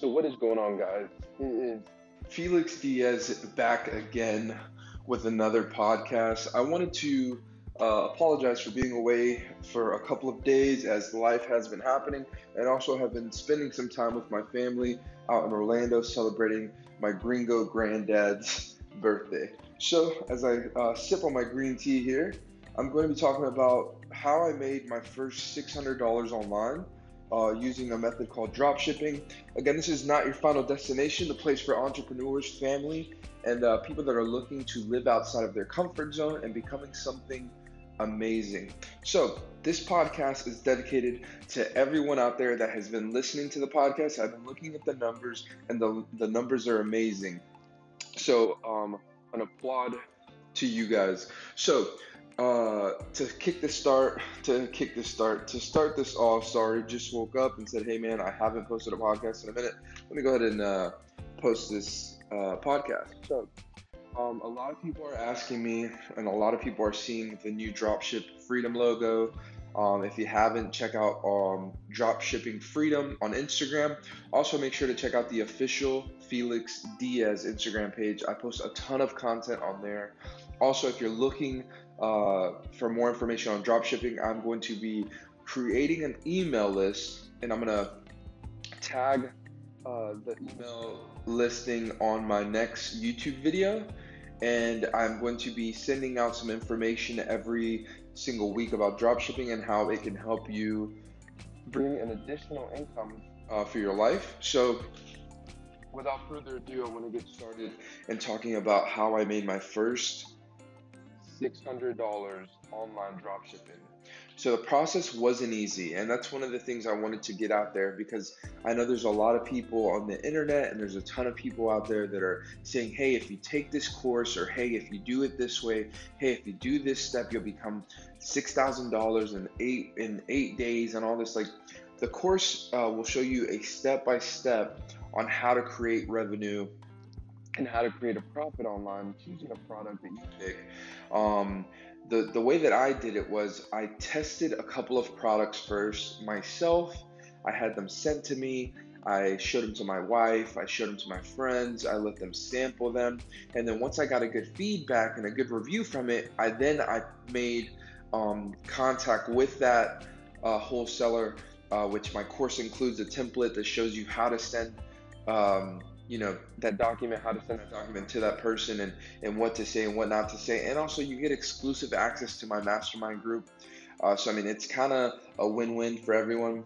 So what is going on, guys? Felix Diaz back again with another podcast. I wanted to uh, apologize for being away for a couple of days as life has been happening, and also have been spending some time with my family out in Orlando celebrating my gringo granddad's birthday. So, as I uh, sip on my green tea here, I'm going to be talking about how I made my first $600 online uh, using a method called drop shipping. Again, this is not your final destination, the place for entrepreneurs, family, and uh, people that are looking to live outside of their comfort zone and becoming something amazing. So, this podcast is dedicated to everyone out there that has been listening to the podcast. I've been looking at the numbers, and the, the numbers are amazing. So, um, an applaud to you guys. So, uh, to kick the start, to kick the start, to start this off, sorry, just woke up and said, hey man, I haven't posted a podcast in a minute. Let me go ahead and uh, post this uh, podcast. So, um, a lot of people are asking me, and a lot of people are seeing the new Dropship Freedom logo. Um, if you haven't, check out um, Dropshipping Freedom on Instagram. Also, make sure to check out the official Felix Diaz Instagram page. I post a ton of content on there. Also, if you're looking uh, for more information on dropshipping, I'm going to be creating an email list and I'm going to tag uh, the email listing on my next YouTube video. And I'm going to be sending out some information every single week about dropshipping and how it can help you bring an additional income uh, for your life. So, without further ado, I want to get started and talking about how I made my first $600 online dropshipping. So the process wasn't easy, and that's one of the things I wanted to get out there because I know there's a lot of people on the internet, and there's a ton of people out there that are saying, "Hey, if you take this course, or hey, if you do it this way, hey, if you do this step, you'll become six thousand dollars in eight in eight days," and all this. Like, the course uh, will show you a step by step on how to create revenue and how to create a profit online choosing a product that you pick. Um, the, the way that I did it was I tested a couple of products first myself. I had them sent to me. I showed them to my wife. I showed them to my friends. I let them sample them. And then once I got a good feedback and a good review from it, I then I made um, contact with that uh, wholesaler, uh, which my course includes a template that shows you how to send um, you know that document how to send that document to that person and and what to say and what not to say. And also you get exclusive access to my mastermind group. Uh, so i mean it's kind of a win-win for everyone.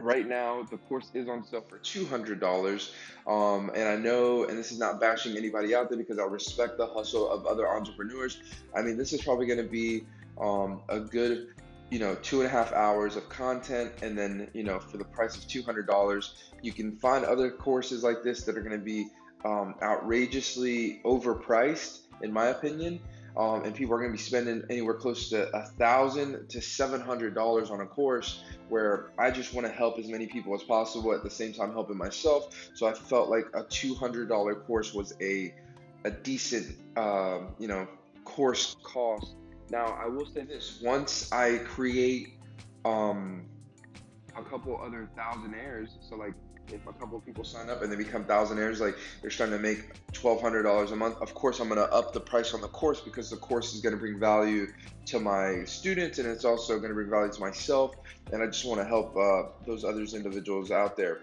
Right now the course is on sale for $200 um, and i know and this is not bashing anybody out there because i respect the hustle of other entrepreneurs. I mean this is probably going to be um, a good you know two and a half hours of content and then you know for the price of $200 you can find other courses like this that are going to be um, outrageously overpriced in my opinion. Um, and people are going to be spending anywhere close to a thousand to seven hundred dollars on a course where i just want to help as many people as possible at the same time helping myself. So i felt like a $200 course was a a decent um, you know course cost now, I will say this: once I create um, a couple other thousandaires, so like if a couple of people sign up and they become thousandaires, like they're starting to make twelve hundred dollars a month. Of course, I'm gonna up the price on the course because the course is gonna bring value to my students and it's also gonna bring value to myself. And I just want to help uh, those others individuals out there.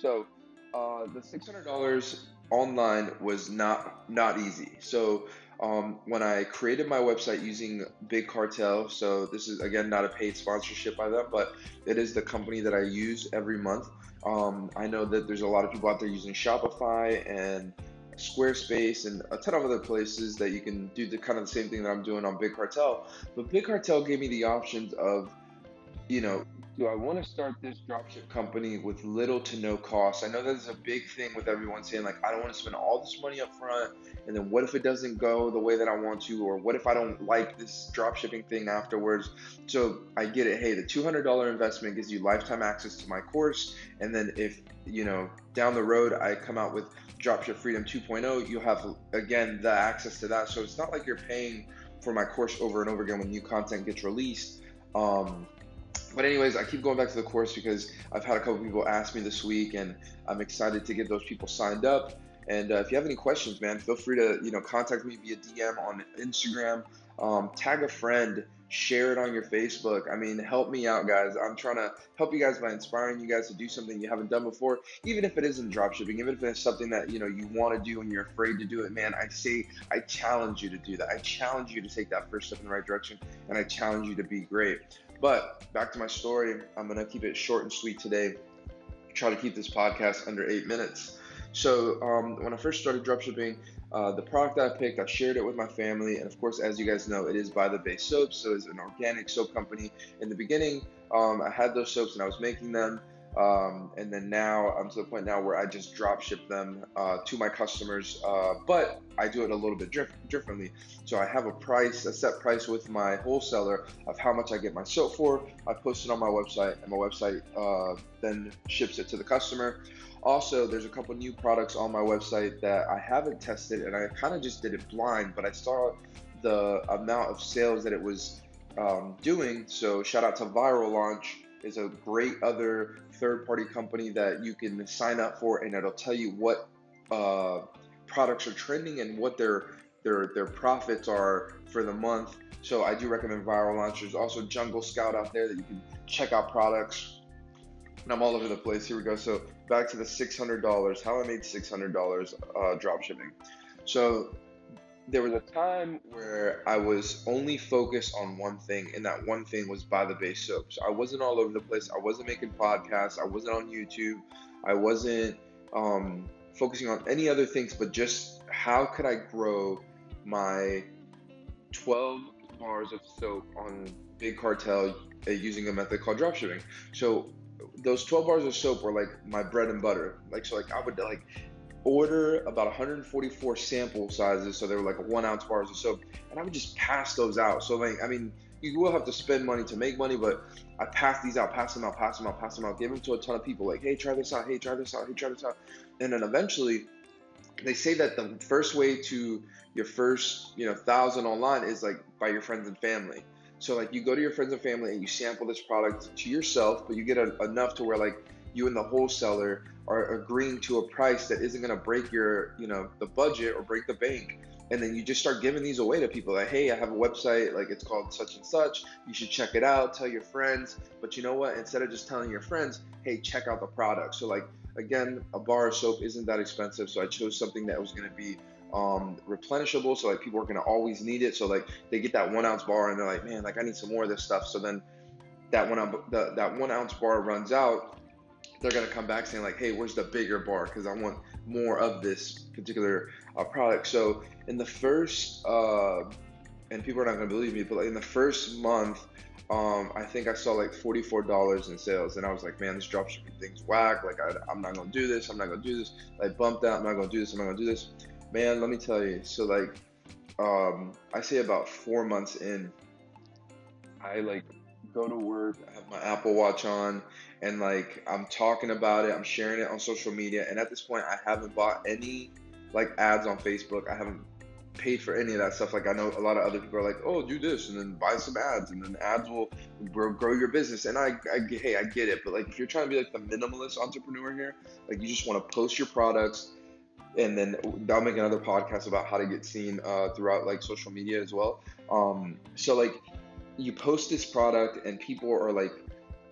So, uh, the six hundred dollars online was not not easy. So um, when I created my website using Big Cartel, so this is again not a paid sponsorship by them, but it is the company that I use every month. Um, I know that there's a lot of people out there using Shopify and Squarespace and a ton of other places that you can do the kind of the same thing that I'm doing on Big Cartel. But Big Cartel gave me the options of, you know, do I want to start this dropship company with little to no cost? I know that's a big thing with everyone saying like I don't want to spend all this money up front and then what if it doesn't go the way that I want to or what if I don't like this dropshipping thing afterwards? So I get it. Hey, the $200 investment gives you lifetime access to my course and then if, you know, down the road I come out with Dropship Freedom 2.0, you'll have again the access to that. So it's not like you're paying for my course over and over again when new content gets released. Um, but anyways, I keep going back to the course because I've had a couple people ask me this week, and I'm excited to get those people signed up. And uh, if you have any questions, man, feel free to you know contact me via DM on Instagram, um, tag a friend, share it on your Facebook. I mean, help me out, guys. I'm trying to help you guys by inspiring you guys to do something you haven't done before, even if it isn't dropshipping, even if it's something that you know you want to do and you're afraid to do it. Man, I say I challenge you to do that. I challenge you to take that first step in the right direction, and I challenge you to be great. But back to my story, I'm gonna keep it short and sweet today. Try to keep this podcast under eight minutes. So um, when I first started dropshipping, uh, the product I picked, I shared it with my family, and of course, as you guys know, it is by the Bay Soaps, so it's an organic soap company. In the beginning, um, I had those soaps and I was making them. Um, and then now I'm to the point now where I just drop ship them uh, to my customers, uh, but I do it a little bit differently. So I have a price, a set price with my wholesaler of how much I get my soap for. I post it on my website, and my website uh, then ships it to the customer. Also, there's a couple new products on my website that I haven't tested, and I kind of just did it blind, but I saw the amount of sales that it was um, doing. So shout out to Viral Launch is a great other third party company that you can sign up for and it'll tell you what uh, products are trending and what their their their profits are for the month. So I do recommend Viral Launch. There's also Jungle Scout out there that you can check out products. And I'm all over the place. Here we go. So back to the $600. How I made $600 uh, drop shipping. So there was a time where I was only focused on one thing, and that one thing was by the Bay soaps. I wasn't all over the place. I wasn't making podcasts. I wasn't on YouTube. I wasn't um, focusing on any other things, but just how could I grow my 12 bars of soap on Big Cartel uh, using a method called dropshipping. So those 12 bars of soap were like my bread and butter. Like so, like I would like order about 144 sample sizes, so they were like one ounce bars of soap, and I would just pass those out. So like, I mean, you will have to spend money to make money, but I pass these out, pass them out, pass them out, pass them out, give them to a ton of people. Like, hey, try this out, hey, try this out, hey, try this out, and then eventually, they say that the first way to your first, you know, thousand online is like by your friends and family. So like, you go to your friends and family and you sample this product to yourself, but you get a, enough to where like you and the wholesaler are agreeing to a price that isn't going to break your, you know, the budget or break the bank. And then you just start giving these away to people like, hey, I have a website, like it's called such and such. You should check it out, tell your friends. But you know what? Instead of just telling your friends, hey, check out the product. So, like, again, a bar of soap isn't that expensive. So I chose something that was going to be um, replenishable. So, like, people are going to always need it. So, like, they get that one ounce bar and they're like, man, like, I need some more of this stuff. So then that one, the, that one ounce bar runs out they're gonna come back saying like, hey, where's the bigger bar? Because I want more of this particular uh, product. So in the first, uh, and people are not gonna believe me, but like in the first month, um, I think I saw like $44 in sales, and I was like, man, this dropshipping thing's whack. Like, I, I'm not gonna do this. I'm not gonna do this. Like, bumped out. I'm not gonna do this. I'm not gonna do this. Man, let me tell you. So like, um, I say about four months in, I like go to work. I have my Apple Watch on, and like I'm talking about it, I'm sharing it on social media, and at this point, I haven't bought any like ads on Facebook. I haven't paid for any of that stuff. Like I know a lot of other people are like, oh, do this and then buy some ads, and then ads will grow, grow your business. And I, I, hey, I get it, but like if you're trying to be like the minimalist entrepreneur here, like you just want to post your products. And then I'll make another podcast about how to get seen uh, throughout like social media as well. Um, so like you post this product and people are like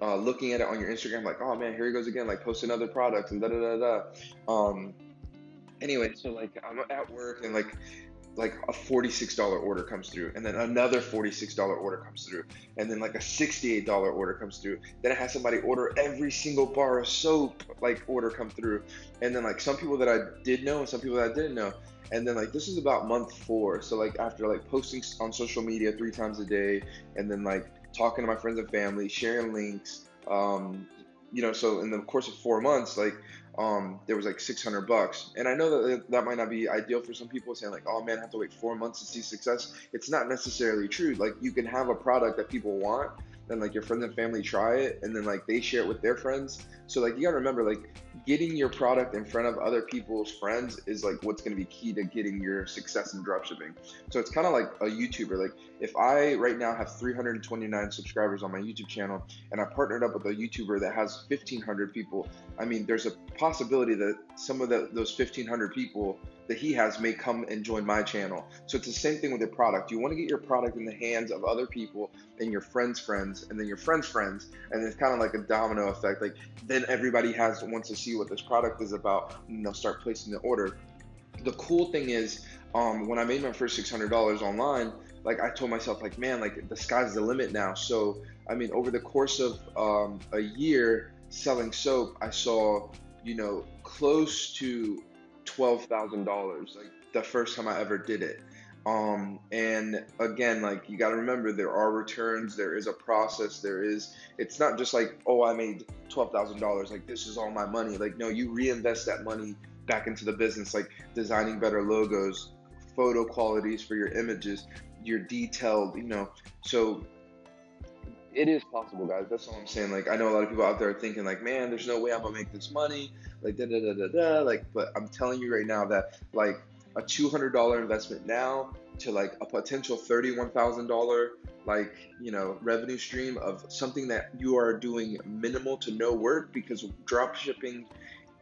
uh, looking at it on your Instagram, like, oh man, here he goes again, like post another product and da da da da. Um, anyway, so like I'm at work and like like a $46 order comes through and then another $46 order comes through and then like a $68 order comes through. Then i had somebody order every single bar of soap like order come through. And then like some people that i did know and some people that i didn't know. And then like this is about month four. So like after like posting on social media three times a day and then like talking to my friends and family, sharing links. Um, you know, so in the course of four months, like um, there was like 600 bucks. And I know that that might not be ideal for some people saying like, oh man, I have to wait four months to see success. It's not necessarily true. Like you can have a product that people want then like your friends and family try it and then like they share it with their friends. So like you gotta remember like getting your product in front of other people's friends is like what's to be key to getting your success in dropshipping. So it's kind of like a YouTuber. Like if I right now have 329 subscribers on my YouTube channel and I partnered up with a YouTuber that has 1500 people, I mean, there's a possibility that some of the, those 1500 people that he has may come and join my channel. So it's the same thing with your product. You want to get your product in the hands of other people and your friends' friends, and then your friends' friends, and it's kind of like a domino effect. Like then everybody has wants to see what this product is about, and they'll start placing the order. The cool thing is, um, when I made my first $600 online, like I told myself, like man, like the sky's the limit now. So I mean, over the course of um, a year selling soap, I saw you know close to twelve thousand dollars. Like the first time I ever did it. Um, and again, like you got to remember, there are returns. There is a process. There is. It's not just like, oh, I made twelve thousand dollars. Like this is all my money. Like no, you reinvest that money back into the business, like designing better logos, photo qualities for your images, your detailed, you know. So it is possible, guys. That's all I'm saying. Like, I know a lot of people out there are thinking, like, man, there's no way I'm gonna make this money. Like, da da da da da. Like, but I'm telling you right now that like a $200 investment now to like a potential $31,000 like you know revenue stream of something that you are doing minimal to no work because drop shipping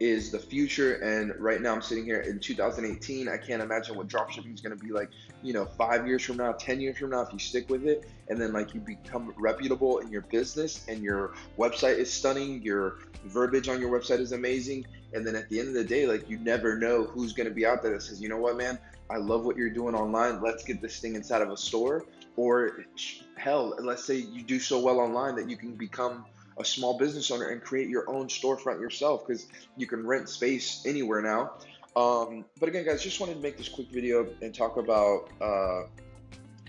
is the future. And right now, I'm sitting here in 2018. I can't imagine what dropshipping is going to be like, you know, five years from now, 10 years from now, if you stick with it. And then, like, you become reputable in your business and your website is stunning, your verbiage on your website is amazing. And then at the end of the day, like, you never know who's going to be out there that says, you know what, man, I love what you're doing online. Let's get this thing inside of a store. Or hell, let's say you do so well online that you can become a small business owner and create your own storefront yourself because you can rent space anywhere now. Um, but again, guys, just wanted to make this quick video and talk about, uh,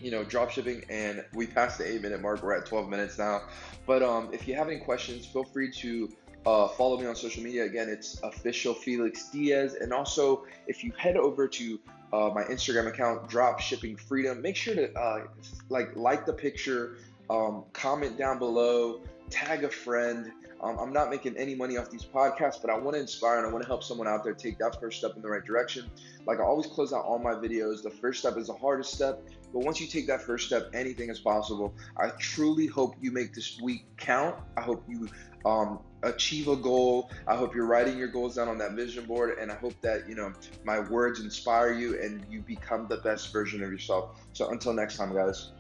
you know, drop shipping. And we passed the eight minute mark. We're at 12 minutes now. But um, if you have any questions, feel free to uh, follow me on social media. Again, it's official Felix Diaz. And also, if you head over to uh, my Instagram account, Drop Shipping Freedom, make sure to uh, like like the picture, um, comment down below tag a friend. Um, I'm not making any money off these podcasts, but I want to inspire and I want to help someone out there take that first step in the right direction. Like I always close out all my videos, the first step is the hardest step, but once you take that first step, anything is possible. I truly hope you make this week count. I hope you um, achieve a goal. I hope you're writing your goals down on that vision board, and I hope that you know my words inspire you and you become the best version of yourself. So until next time, guys.